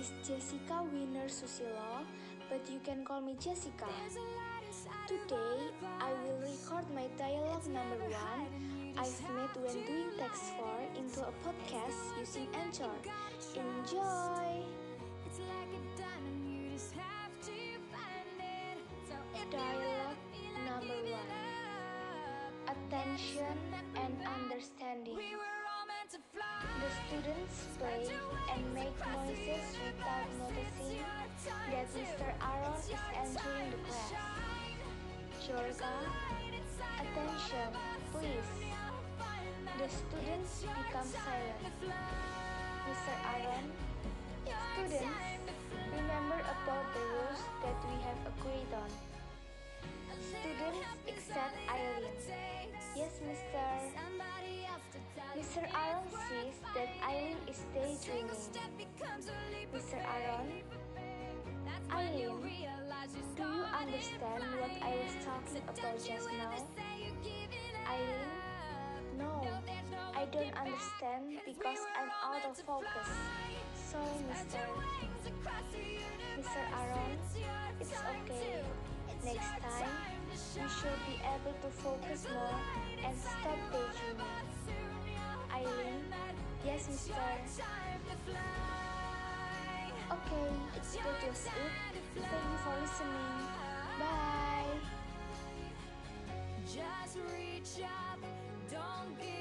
is Jessica Winner Susilo, but you can call me Jessica. Today, I will record my dialogue number one I've made when doing text 4 into a podcast using Anchor. Enjoy! Dialogue number one Attention and understanding. The students play without noticing that Mr. Aaron is entering the class. Georgia, attention, please. The students become silent. Mr. Aaron, students, remember about the rules that we have agreed on. Students except Eileen. Yes, Mr. Mr. Aaron sees that Eileen is daydreaming. Mr. Aaron, do you understand what I was talking about just now? Eileen, no, I don't understand because I'm out of focus. Sorry, Mr. Mr. Aaron, it's okay. Next time, you should be able to focus more and stop daydreaming. Eileen, yes, Mister. Okay, that was it. Thank you for listening. Bye. Just reach up, don't give